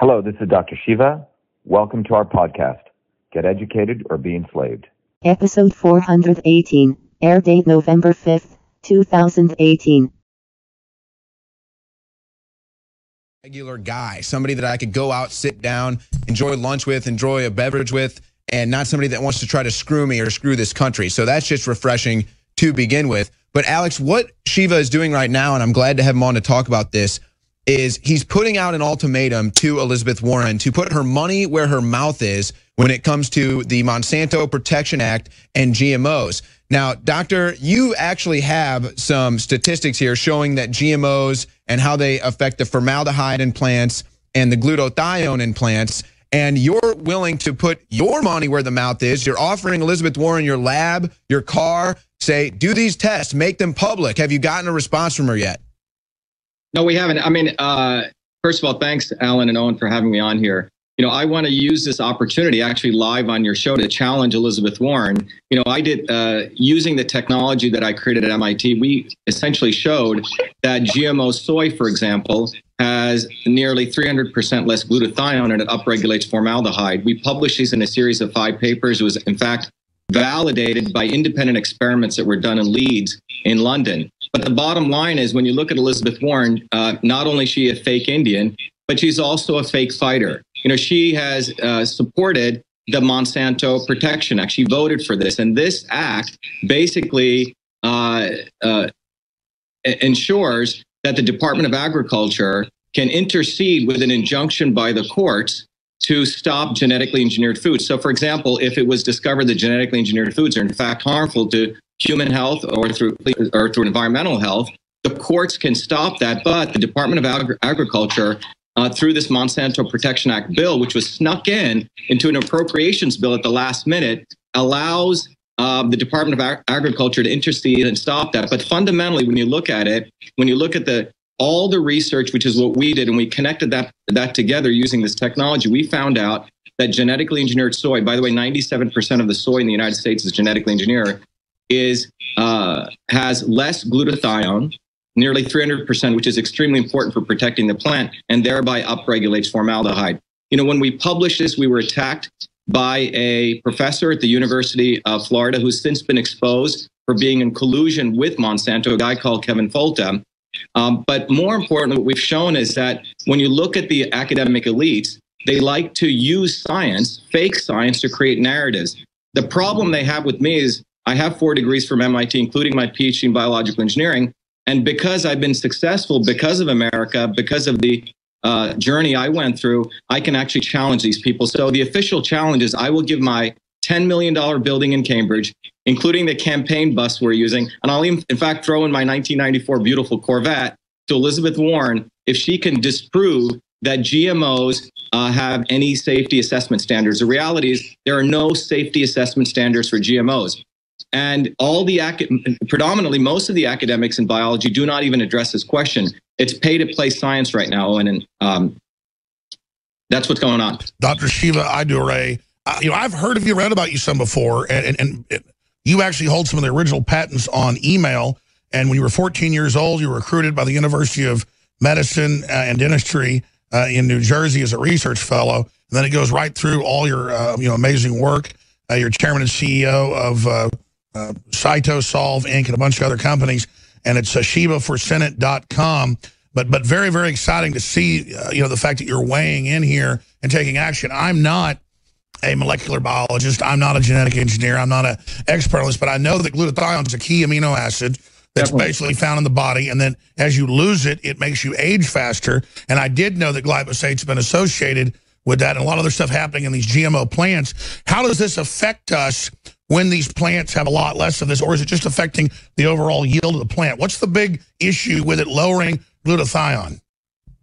Hello, this is Dr. Shiva. Welcome to our podcast, Get Educated or Be Enslaved. Episode 418, air date November 5th, 2018. regular guy, somebody that I could go out, sit down, enjoy lunch with, enjoy a beverage with, and not somebody that wants to try to screw me or screw this country. So that's just refreshing to begin with. But Alex, what Shiva is doing right now, and I'm glad to have him on to talk about this, is he's putting out an ultimatum to Elizabeth Warren to put her money where her mouth is when it comes to the Monsanto Protection Act and GMOs. Now, doctor, you actually have some statistics here showing that GMOs and how they affect the formaldehyde in plants and the glutathione in plants. And you're willing to put your money where the mouth is. You're offering Elizabeth Warren your lab, your car, say, do these tests, make them public. Have you gotten a response from her yet? No, we haven't. I mean, uh, first of all, thanks, Alan and Owen, for having me on here you know, I want to use this opportunity actually live on your show to challenge Elizabeth Warren. You know, I did uh, using the technology that I created at MIT. We essentially showed that GMO soy, for example, has nearly 300% less glutathione and it upregulates formaldehyde. We published these in a series of five papers. It was, in fact, validated by independent experiments that were done in Leeds in London. But the bottom line is when you look at Elizabeth Warren, uh, not only is she a fake Indian, but she's also a fake fighter. You know, she has uh, supported the Monsanto Protection Act. She voted for this, and this act basically uh, uh, ensures that the Department of Agriculture can intercede with an injunction by the courts to stop genetically engineered foods. So, for example, if it was discovered that genetically engineered foods are in fact harmful to human health or through or through environmental health, the courts can stop that. But the Department of Agri- Agriculture uh, through this Monsanto Protection Act bill, which was snuck in into an appropriations bill at the last minute, allows uh, the Department of Ag- Agriculture to intercede and stop that. But fundamentally, when you look at it, when you look at the all the research, which is what we did, and we connected that that together using this technology, we found out that genetically engineered soy. By the way, 97% of the soy in the United States is genetically engineered. Is uh, has less glutathione, nearly 300%, which is extremely important for protecting the plant and thereby upregulates formaldehyde. You know, when we published this, we were attacked by a professor at the University of Florida who's since been exposed for being in collusion with Monsanto, a guy called Kevin Folta. Um, but more importantly, what we've shown is that when you look at the academic elites, they like to use science, fake science, to create narratives. The problem they have with me is I have four degrees from MIT, including my PhD in biological engineering. And because I've been successful, because of America, because of the uh, journey I went through, I can actually challenge these people. So the official challenge is I will give my $10 million building in Cambridge, including the campaign bus we're using. And I'll, even, in fact, throw in my 1994 beautiful Corvette to Elizabeth Warren if she can disprove that GMOs uh, have any safety assessment standards. The reality is there are no safety assessment standards for GMOs. And all the, predominantly, most of the academics in biology do not even address this question. It's pay to play science right now, Owen, and um, that's what's going on. Dr. Shiva Ayyadurai, uh, you know, I've heard of you, read about you some before, and, and, and you actually hold some of the original patents on email. And when you were 14 years old, you were recruited by the University of Medicine uh, and Dentistry uh, in New Jersey as a research fellow. And then it goes right through all your, uh, you know, amazing work. Uh, you're chairman and CEO of uh, Cytosolve Inc. and a bunch of other companies. And it's uh, ShivaForSenate.com. But but very, very exciting to see, uh, you know, the fact that you're weighing in here and taking action. I'm not a molecular biologist. I'm not a genetic engineer. I'm not an expert on this, but I know that glutathione is a key amino acid that's Definitely. basically found in the body. And then as you lose it, it makes you age faster. And I did know that glyphosate's been associated with that and a lot of other stuff happening in these GMO plants. How does this affect us when these plants have a lot less of this, or is it just affecting the overall yield of the plant? What's the big issue with it lowering glutathione?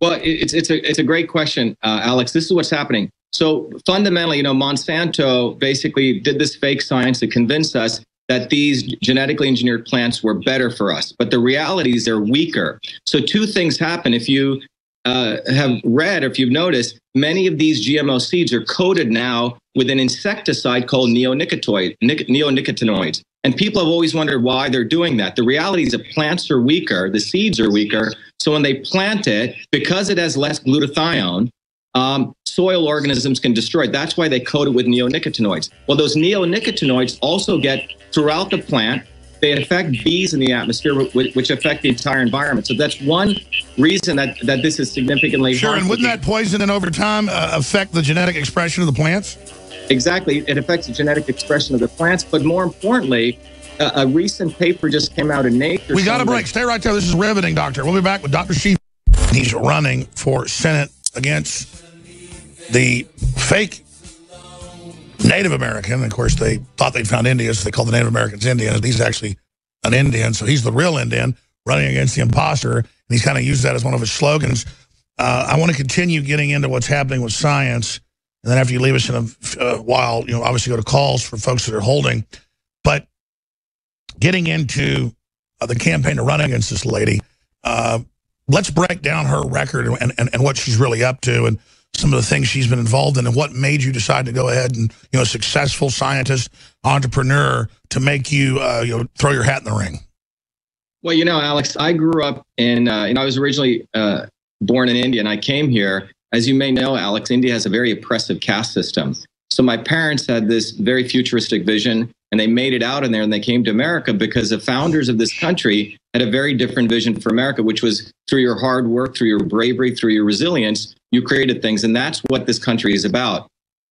Well, it's, it's, a, it's a great question, uh, Alex. This is what's happening. So fundamentally, you know, Monsanto basically did this fake science to convince us that these genetically engineered plants were better for us. But the reality is they're weaker. So two things happen. If you uh, have read, or if you've noticed, many of these GMO seeds are coated now with an insecticide called neonicotinoid, neonicotinoids. And people have always wondered why they're doing that. The reality is that plants are weaker, the seeds are weaker. So when they plant it, because it has less glutathione, um, soil organisms can destroy it. That's why they coat it with neonicotinoids. Well, those neonicotinoids also get throughout the plant. They affect bees in the atmosphere, which affect the entire environment. So that's one reason that, that this is significantly Sure, and wouldn't that poison and over time uh, affect the genetic expression of the plants? Exactly. It affects the genetic expression of the plants, but more importantly, uh, a recent paper just came out in Nature. We got a break. Stay right there. This is riveting, Doctor. We'll be back with Dr. Shiva. He's running for Senate against the fake Native American. Of course, they thought they'd found Indians. So they called the Native Americans Indians. He's actually an Indian, so he's the real Indian running against the imposter. And he's kind of used that as one of his slogans. Uh, I want to continue getting into what's happening with science. And then after you leave us in a, a while, you know, obviously go to calls for folks that are holding. But getting into uh, the campaign to run against this lady, uh, let's break down her record and, and, and what she's really up to and some of the things she's been involved in and what made you decide to go ahead and, you know, successful scientist, entrepreneur to make you, uh, you know, throw your hat in the ring. Well, you know, Alex, I grew up in, uh, know, I was originally uh, born in India and I came here. As you may know, Alex, India has a very oppressive caste system. So my parents had this very futuristic vision and they made it out in there and they came to America because the founders of this country had a very different vision for America, which was through your hard work, through your bravery, through your resilience, you created things. And that's what this country is about.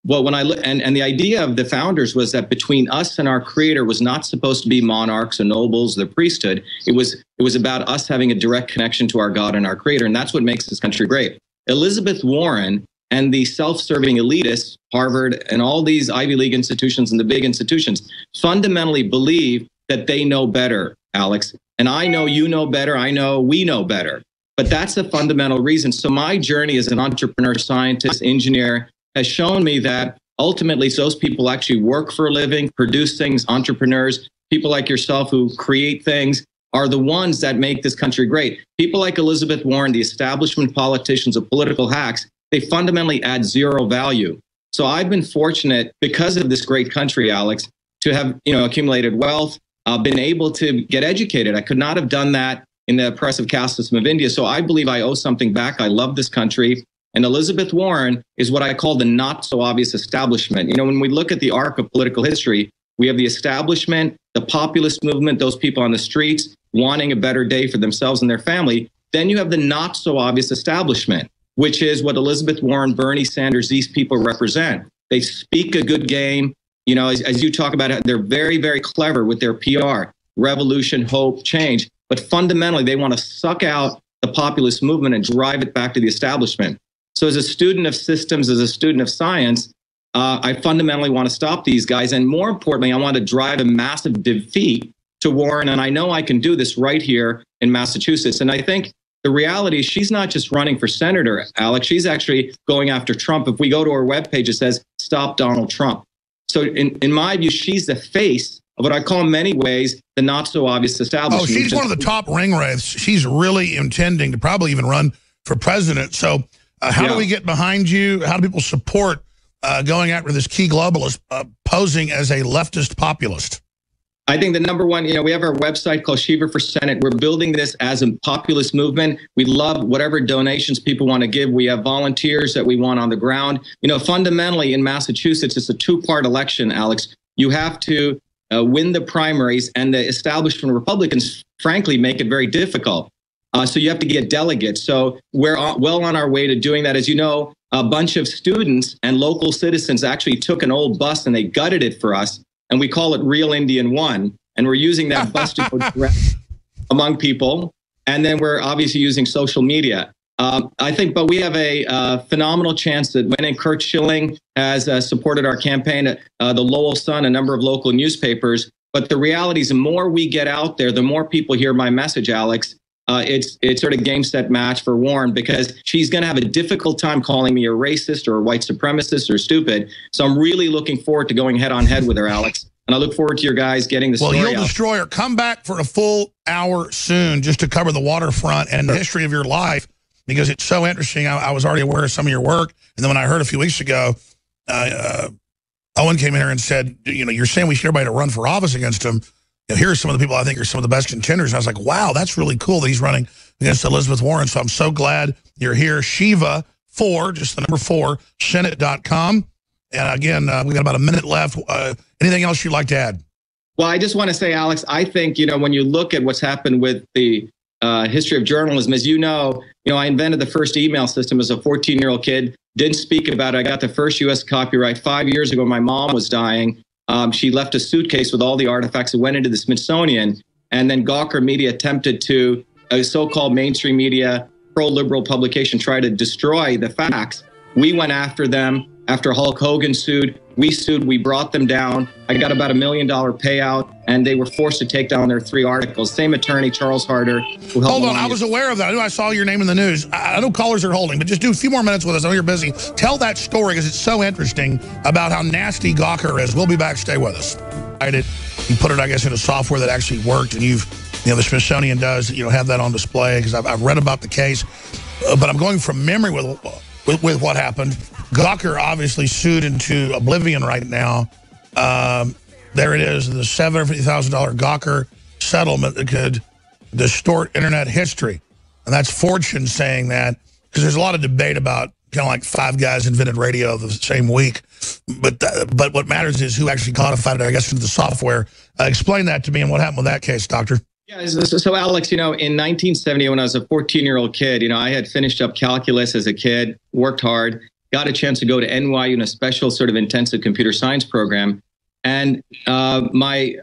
Well, when I look, and, and the idea of the founders was that between us and our creator was not supposed to be monarchs or nobles, the priesthood. It was, it was about us having a direct connection to our God and our creator. And that's what makes this country great. Elizabeth Warren and the self-serving elitists, Harvard and all these Ivy League institutions and the big institutions, fundamentally believe that they know better, Alex. And I know you know better. I know we know better. But that's the fundamental reason. So my journey as an entrepreneur, scientist, engineer has shown me that ultimately those people actually work for a living, produce things, entrepreneurs, people like yourself who create things are the ones that make this country great. People like Elizabeth Warren, the establishment politicians, the political hacks, they fundamentally add zero value. So I've been fortunate because of this great country, Alex, to have you know accumulated wealth, uh, been able to get educated. I could not have done that in the oppressive caste system of India. So I believe I owe something back. I love this country. And Elizabeth Warren is what I call the not so obvious establishment. You know, when we look at the arc of political history, we have the establishment, the populist movement, those people on the streets wanting a better day for themselves and their family. Then you have the not so obvious establishment which is what Elizabeth Warren, Bernie Sanders, these people represent. They speak a good game. You know, as, as you talk about it, they're very, very clever with their PR, revolution, hope, change. But fundamentally, they want to suck out the populist movement and drive it back to the establishment. So, as a student of systems, as a student of science, uh, I fundamentally want to stop these guys. And more importantly, I want to drive a massive defeat to Warren. And I know I can do this right here in Massachusetts. And I think the reality is she's not just running for senator, Alex. She's actually going after Trump. If we go to her webpage, it says, Stop Donald Trump. So, in, in my view, she's the face what I call in many ways the not so obvious establishment. Oh, she's one of the top ring wraiths. She's really intending to probably even run for president. So, uh, how yeah. do we get behind you? How do people support uh, going after this key globalist uh, posing as a leftist populist? I think the number one, you know, we have our website called Shiva for Senate. We're building this as a populist movement. We love whatever donations people want to give. We have volunteers that we want on the ground. You know, fundamentally in Massachusetts, it's a two part election, Alex. You have to uh, win the primaries, and the establishment Republicans, frankly, make it very difficult. Uh, so you have to get delegates. So we're well on our way to doing that. As you know, a bunch of students and local citizens actually took an old bus and they gutted it for us and we call it Real Indian One. And we're using that bus to go direct among people. And then we're obviously using social media. Uh, I think, but we have a uh, phenomenal chance that when Curt Schilling has uh, supported our campaign, uh, the Lowell Sun, a number of local newspapers. But the reality is, the more we get out there, the more people hear my message, Alex, uh, it's it's sort of game set match for Warren because she's going to have a difficult time calling me a racist or a white supremacist or stupid. So I'm really looking forward to going head on head with her, Alex. And I look forward to your guys getting the well, story. Well, you'll destroy her. Come back for a full hour soon just to cover the waterfront and the history of your life because it's so interesting. I, I was already aware of some of your work. And then when I heard a few weeks ago, uh, uh, Owen came in here and said, you know, you're saying we should everybody to run for office against him you know, here are some of the people I think are some of the best contenders. And I was like, wow, that's really cool that he's running against Elizabeth Warren. So I'm so glad you're here. Shiva four, just the number four, Senate.com. And again, uh, we got about a minute left. Uh, anything else you'd like to add? Well, I just want to say, Alex, I think, you know, when you look at what's happened with the uh, history of journalism, as you know, you know, I invented the first email system as a 14 year old kid. Didn't speak about it. I got the first U.S. copyright five years ago. My mom was dying. Um, she left a suitcase with all the artifacts that went into the Smithsonian. And then Gawker Media attempted to, a so called mainstream media, pro liberal publication, try to destroy the facts. We went after them after Hulk Hogan sued, we sued, we brought them down. I got about a million dollar payout, and they were forced to take down their three articles. Same attorney, Charles Harder. Hold on, I was aware of that. I knew I saw your name in the news. I, know callers are holding, but just do a few more minutes with us. I know you're busy. Tell that story because it's so interesting about how nasty Gawker is. We'll be back. Stay with us. I did. You put it, I guess, in a software that actually worked, and you've, you know, the Smithsonian does, you know, have that on display because I've, I've read about the case, uh, but I'm going from memory with, with, with what happened. Gawker obviously sued into oblivion right now. Um, there it is, the $750,000 Gawker settlement that could distort internet history. And that's Fortune saying that because there's a lot of debate about kind of like five guys invented radio the same week. But but what matters is who actually codified it, I guess, into the software. Uh, explain that to me and what happened with that case, Doctor. Yeah, so Alex, you know, in 1970, when I was a 14 year old kid, you know, I had finished up calculus as a kid, worked hard, got a chance to go to NYU in a special sort of intensive computer science program. And uh, my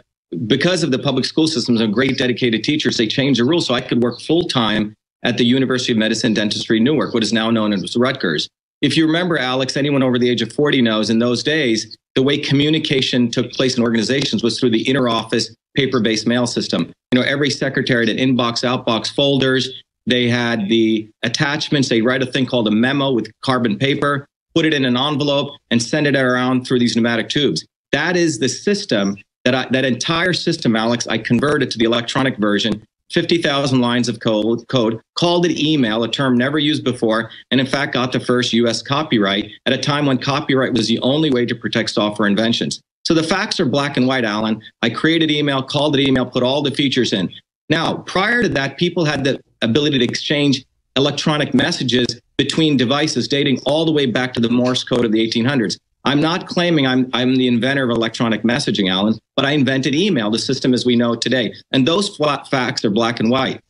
because of the public school systems and great dedicated teachers, they changed the rules so I could work full time at the University of Medicine Dentistry Newark, what is now known as Rutgers. If you remember, Alex, anyone over the age of 40 knows in those days, the way communication took place in organizations was through the interoffice paper-based mail system. You know, every secretary had an inbox, outbox folders. They had the attachments. They write a thing called a memo with carbon paper, put it in an envelope, and send it around through these pneumatic tubes. That is the system that I, that entire system, Alex. I converted to the electronic version. 50,000 lines of code, code, called it email, a term never used before, and in fact got the first US copyright at a time when copyright was the only way to protect software inventions. So the facts are black and white, Alan. I created email, called it email, put all the features in. Now, prior to that, people had the ability to exchange electronic messages between devices dating all the way back to the Morse code of the 1800s. I'm not claiming I'm, I'm the inventor of electronic messaging, Alan, but I invented email, the system as we know it today. And those flat facts are black and white.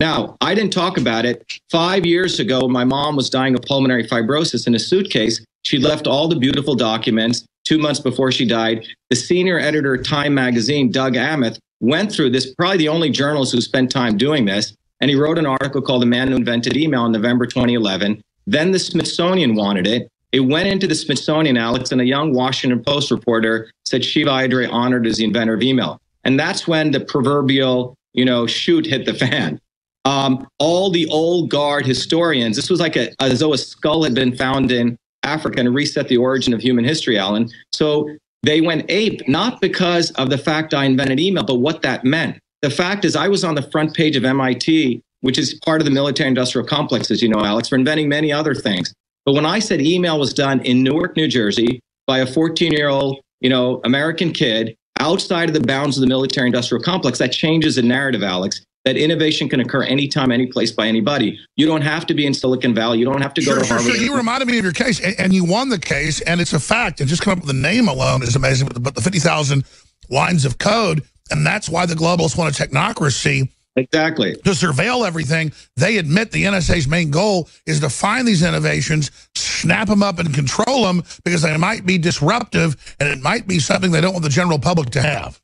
Now, I didn't talk about it. Five years ago, my mom was dying of pulmonary fibrosis in a suitcase. She left all the beautiful documents two months before she died. The senior editor of Time magazine, Doug Aamoth, went through this, probably the only journalist who spent time doing this. And he wrote an article called The Man Who Invented Email in November 2011. Then the Smithsonian wanted it. It went into the Smithsonian, Alex, and a young Washington Post reporter said Shiva Ayyadurai honored as the inventor of email. And that's when the proverbial, you know, shoot hit the fan. Um, all the old guard historians, this was like a, as though a skull had been found in Africa and reset the origin of human history, Alan. So they went ape, not because of the fact I invented email, but what that meant. The fact is, I was on the front page of MIT, which is part of the military industrial complex, as you know, Alex, for inventing many other things. But when I said email was done in Newark, New Jersey by a 14 year old, you know, American kid outside of the bounds of the military industrial complex, that changes the narrative, Alex. That innovation can occur anytime, any place by anybody. You don't have to be in Silicon Valley. You don't have to go sure, to sure, Harvard. Sure. You reminded me of your case, and, and, you won the case, and it's a fact. And just come up with the name alone is amazing. But the 50,000 lines of code, and that's why the globalists want a technocracy Exactly. To surveil everything, they admit the NSA's main goal is to find these innovations, snap them up and control them because they might be disruptive and it might be something they don't want the general public to have.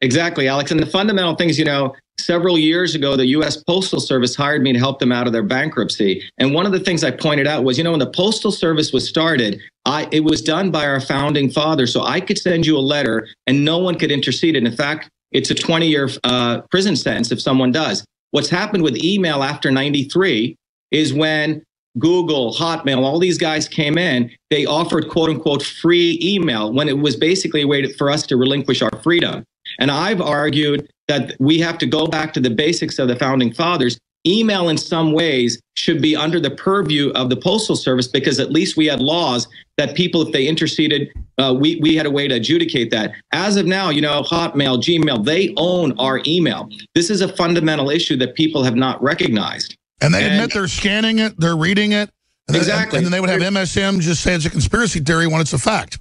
Exactly, Alex. And the fundamental things, you know, several years ago, the U.S. Postal Service hired me to help them out of their bankruptcy. And one of the things I pointed out was, you know, when the Postal Service was started, I, it was done by our founding fathers. So I could send you a letter and no one could intercede. And in fact, it's a 20 year uh, prison sentence if someone does. What's happened with email after 93 is when Google, Hotmail, all these guys came in, they offered quote unquote free email when it was basically a way to, for us to relinquish our freedom. And I've argued that we have to go back to the basics of the founding fathers email in some ways should be under the purview of the postal service because at least we had laws that people if they interceded uh, we, we had a way to adjudicate that as of now you know hotmail gmail they own our email this is a fundamental issue that people have not recognized and they and, admit they're scanning it they're reading it And then, Exactly. And then they would have MSM just say it's a conspiracy theory when it's a fact.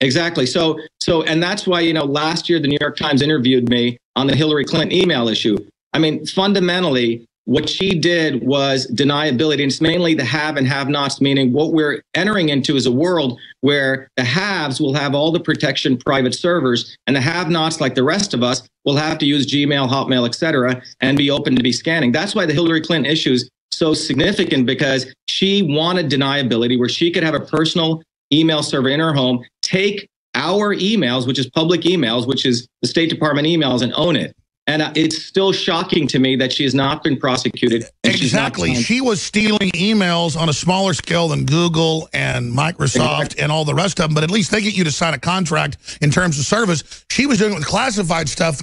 Exactly. So, so, and that's why, you know, last year the New York Times interviewed me on the Hillary Clinton email issue. I mean, fundamentally, what she did was deniability. And it's mainly the have and have nots, meaning what we're entering into is a world where the haves will have all the protection private servers and the have nots, like the rest of us, will have to use Gmail, Hotmail, et cetera, and be open to be scanning. That's why the Hillary Clinton issues so significant because she wanted deniability where she could have a personal email server in her home, take our emails, which is public emails, which is the State Department emails, and own it. And uh, it's still shocking to me that she has not been prosecuted. and she's not Exactly. She was stealing emails on a smaller scale than Google and Microsoft Exactly. and all the rest of them, but at least they get you to sign a contract in terms of service. She was doing it with classified stuff.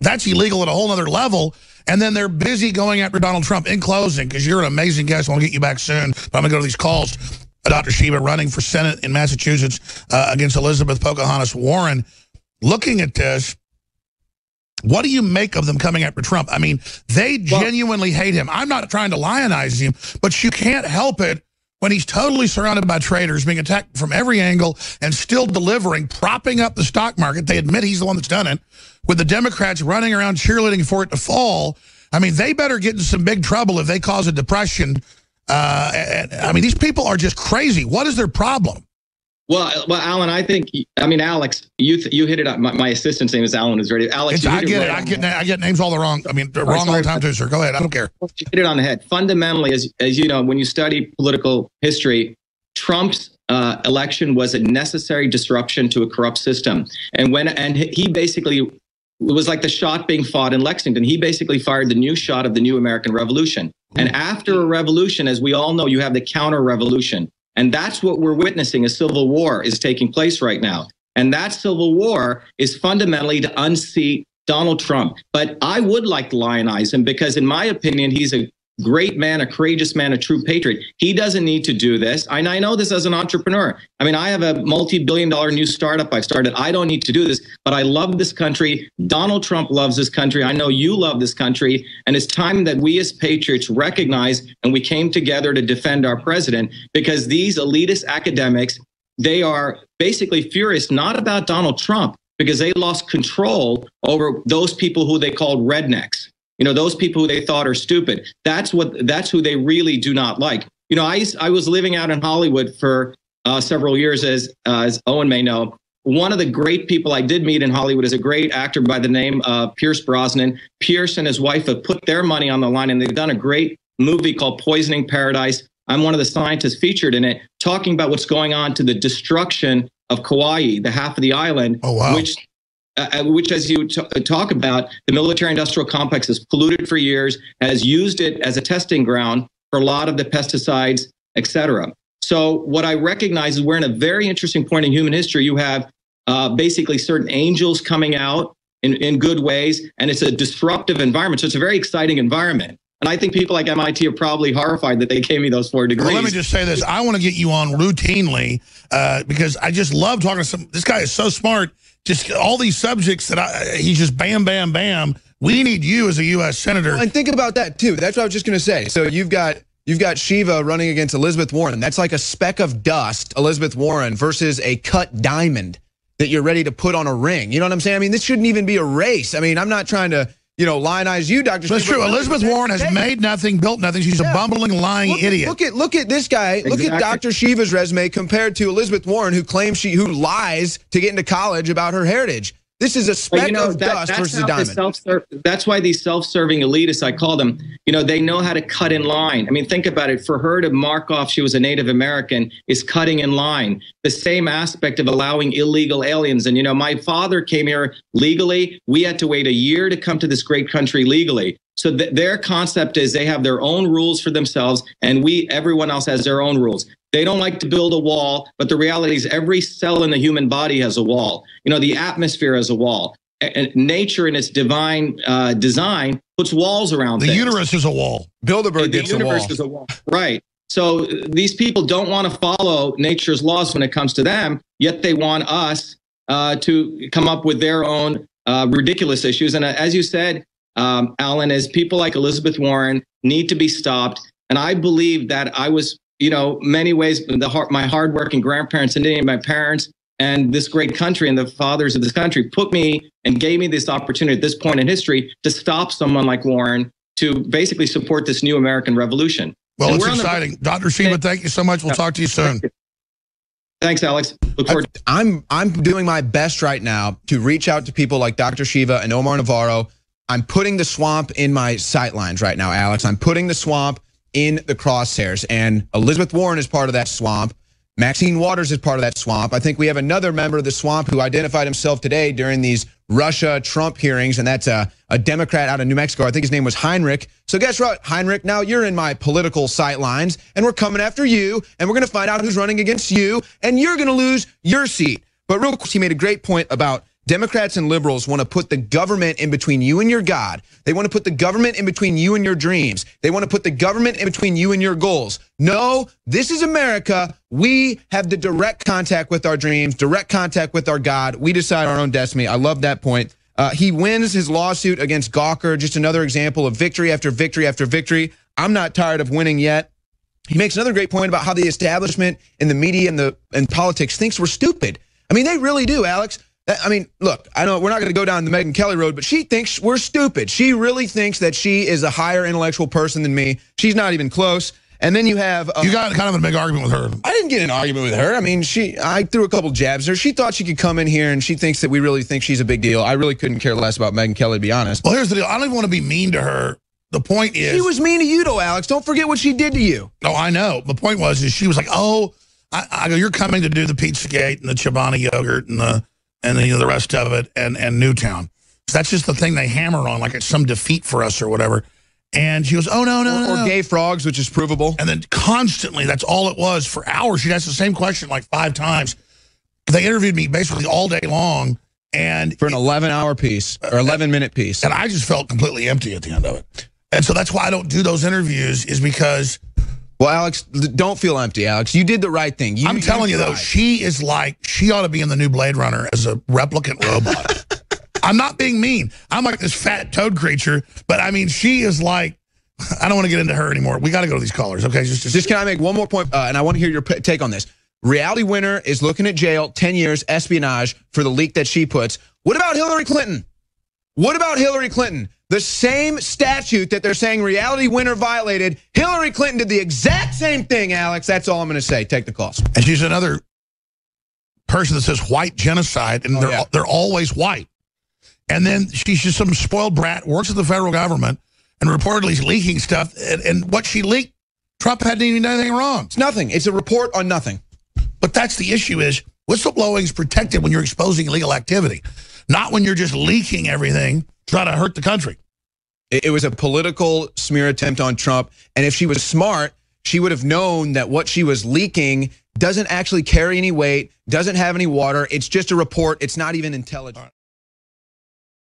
That's illegal at a whole other level. And then they're busy going after Donald Trump. In closing, because you're an amazing guest, I want to get you back soon, but I'm going to go to these calls. Dr. Shiva running for Senate in Massachusetts uh, against Elizabeth Pocahontas Warren. Looking at this, what do you make of them coming after Trump? I mean, they Well- genuinely hate him. I'm not trying to lionize him, but you can't help it when he's totally surrounded by traitors, being attacked from every angle, and still delivering, propping up the stock market. They admit he's the one that's done it, with the Democrats running around cheerleading for it to fall. I mean, they better get in some big trouble if they cause a depression. Uh, and, I mean, these people are just crazy. What is their problem? Well, well, Alan, I think, I mean, Alex, you th- you hit it up. My, my assistant's name is Alan is ready. Alex, you I get it. right I get I get names all the wrong. I mean, the wrong all the time too, sir. Go ahead. I don't care. You hit it on the head. Fundamentally, as as you know, when you study political history, Trump's uh, election was a necessary disruption to a corrupt system, and when and he basically it was like the shot being fought in Lexington. He basically fired the new shot of the new American Revolution. And after a revolution, as we all know, you have the counter revolution. And that's what we're witnessing. A civil war is taking place right now. And that civil war is fundamentally to unseat Donald Trump. But I would like to lionize him because, in my opinion, he's a great man, a courageous man, a true patriot. He doesn't need to do this. And I know this as an entrepreneur. I mean, I have a multi billion dollar new startup I've started. I don't need to do this, but I love this country. Donald Trump loves this country. I know you love this country. And it's time that we as patriots recognize and we came together to defend our president because these elitist academics, they are basically furious not about Donald Trump because they lost control over those people who they called rednecks. You know, those people who they thought are stupid. That's what that's who they really do not like. You know, I used, I was living out in Hollywood for uh, several years, as uh, as Owen may know. One of the great people I did meet in Hollywood is a great actor by the name of Pierce Brosnan. Pierce and his wife have put their money on the line, and they've done a great movie called Poisoning Paradise. I'm one of the scientists featured in it, talking about what's going on to the destruction of Kauai, the half of the island, Oh, wow. which uh, which, as you t- talk about, the military industrial complex has polluted for years, has used it as a testing ground for a lot of the pesticides, et cetera. So, what I recognize is we're in a very interesting point in human history. You have uh, basically certain angels coming out in, in good ways, and it's a disruptive environment. So, it's a very exciting environment. And I think people like MIT are probably horrified that they gave me those four degrees. Well, let me just say this. I want to get you on routinely uh, because I just love talking to some. This guy is so smart. Just all these subjects that I, he's just bam, bam, bam. We need you as a U.S. senator. And think about that too. That's what I was just going to say. So you've got you've got Shiva running against Elizabeth Warren. That's like a speck of dust, Elizabeth Warren versus a cut diamond that you're ready to put on a ring. You know what I'm saying? I mean, this shouldn't even be a race. I mean, I'm not trying to you know lionize you, Doctor. That's true. Elizabeth Warren has made nothing, built nothing. She's a bumbling, lying Look, idiot. Look at look at this guy. Look at Dr. Shiva's resume compared to Elizabeth Warren, who claims she who lies to get into college about her heritage. This is a speck you know, of that- dust versus a diamond. that's why these self-serving elitists, I call them, you know, they know how to cut in line. I mean, think about it. For her to mark off she was a Native American is cutting in line. The same aspect of allowing illegal aliens. And, you know, my father came here legally. We had to wait a year to come to this great country legally. So th- their concept is they have their own rules for themselves, and we, everyone else, has their own rules. They don't like to build a wall, but the reality is every cell in the human body has a wall. You know, the atmosphere has a wall. And nature, in its divine uh, design, puts walls around the things. uterus is a wall. Bilderberg The gets a universe is a wall. Right. So these people don't want to follow nature's laws when it comes to them, yet they want us uh, to come up with their own uh, ridiculous issues. And uh, as you said, um, Alan, as people like Elizabeth Warren need to be stopped. And I believe that I was you know, many ways, the hard, my hardworking grandparents and my parents and this great country and the fathers of this country put me and gave me this opportunity at this point in history to stop someone like Warren to basically support this new American revolution. Well, and it's exciting. The- Dr. Shiva, thank you so much. We'll talk to you soon. Thanks, Alex. Look forward. I'm I'm doing my best right now to reach out to people like Dr. Shiva and Omar Navarro. I'm putting the swamp in my sightlines right now, Alex. I'm putting the swamp in the crosshairs, and Elizabeth Warren is part of that swamp. Maxine Waters is part of that swamp. I think we have another member of the swamp who identified himself today during these Russia Trump hearings, and that's a, a Democrat out of New Mexico. I think his name was Heinrich. So guess what, Heinrich? Now you're in my political sight lines, and we're coming after you, and we're going to find out who's running against you, and you're going to lose your seat. But real quick, he made a great point about Democrats and liberals want to put the government in between you and your God. They want to put the government in between you and your dreams. They want to put the government in between you and your goals. No, this is America. We have the direct contact with our dreams, direct contact with our God. We decide our own destiny. I love that point. Uh, he wins his lawsuit against Gawker. Just another example of victory after victory after victory. I'm not tired of winning yet. He makes another great point about how the establishment and the media and the and politics thinks we're stupid. I mean, they really do, Alex. I mean, look, I know we're not going to go down the Megyn Kelly road, but she thinks we're stupid. She really thinks that she is a higher intellectual person than me. She's not even close. And then you have uh, you got kind of a big argument with her. I didn't get an argument with her. I mean, she I threw a couple jabs at her. She thought she could come in here and she thinks that we really think she's a big deal. I really couldn't care less about Megyn Kelly, to be honest. Well, here's the deal. I don't even want to be mean to her. The point is, she was mean to you, though, Alex. Don't forget what she did to you. No, I know. The point was, is she was like, "Oh, I, I go, you're coming to do the Pizzagate and the Chobani yogurt and the." And then you know, the rest of it, and, and Newtown. So that's just the thing they hammer on, like it's some defeat for us or whatever. And she goes, oh, no, no, or, no. Or gay frogs, which is provable. And then constantly, that's all it was for hours. She'd ask the same question like five times. They interviewed me basically all day long. and For an 11-hour piece, or uh, 11-minute piece. And I just felt completely empty at the end of it. And so that's why I don't do those interviews is because well, Alex, don't feel empty, Alex. You did the right thing. You, I'm telling you, though, she is like, she ought to be in the new Blade Runner as a replicant robot. I'm not being mean. I'm like this fat toad creature, but I mean, she is like, I don't want to get into her anymore. We got to go to these callers, okay? Just, just, just can I make one more point, uh, and I want to hear your take on this. Reality winner is looking at jail, 10 years, espionage for the leak that she puts. What about Hillary Clinton? What about Hillary Clinton? The same statute that they're saying reality winner violated, Hillary Clinton did the exact same thing, Alex. That's all I'm going to say. Take the calls. And she's another person that says white genocide, and oh, they're, yeah. they're always white. And then she's just some spoiled brat, works at the federal government, and reportedly is leaking stuff. And, and what she leaked, Trump hadn't even done anything wrong. It's nothing. It's a report on nothing. But that's the issue is whistleblowing is protected when you're exposing illegal activity, not when you're just leaking everything try to hurt the country. It was a political smear attempt on Trump. And if she was smart, she would have known that what she was leaking doesn't actually carry any weight, doesn't have any water. It's just a report. It's not even intelligent.